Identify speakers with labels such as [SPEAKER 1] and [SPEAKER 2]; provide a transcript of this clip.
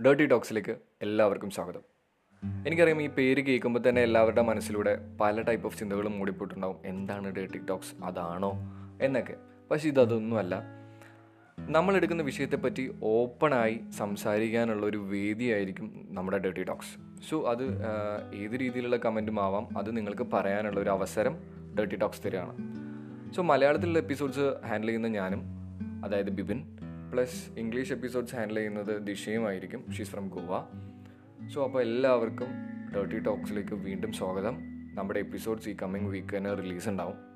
[SPEAKER 1] Dirty ടോക്സിലേക്ക് എല്ലാവർക്കും സ്വാഗതം. എനിക്കറിയാം ഈ പേര് കേൾക്കുമ്പോൾ തന്നെ എല്ലാവരുടെ മനസ്സിലൂടെ പല ടൈപ്പ് ഓഫ് ചിന്തകളും മൂടിപ്പോയിട്ടുണ്ടാവും. എന്താണ് ഡേർട്ടി ടോക്സ് അതാണോ? എന്നൊക്കെ. പക്ഷേ ഇതൊന്നുമല്ല. നമ്മൾ എടുക്കുന്ന വിഷയത്തെപ്പറ്റി ഓപ്പണായി സംസാരിക്കാനുള്ള ഒരു വേദിയായിരിക്കും നമ്മുടെ ഡേർട്ടി ടോക്സ് സോ അത് ഏത് രീതിയിലുള്ള കമന്റും ആവാം. അത് നിങ്ങൾക്ക് പറയാനുള്ള ഒരു അവസരം ഡേർട്ടി ടോക്സ് തരികയാണ്. സോ മലയാളത്തിലുള്ള എപ്പിസോഡ്സ് ഹാൻഡിൽ ചെയ്യുന്ന ഞാനും അതായത് Bibin plus English episodes handle ചെയ്യുന്നത് ദിശയുമായിരിക്കും ഷീസ് ഫ്രം ഗോവ സോ അപ്പോൾ എല്ലാവർക്കും ഡേർട്ടി ടോക്സിലേക്ക് വീണ്ടും സ്വാഗതം. നമ്മുടെ എപ്പിസോഡ്സ് ഈ കമ്മിങ് വീക്ക് തന്നെ റിലീസ് ഉണ്ടാവും.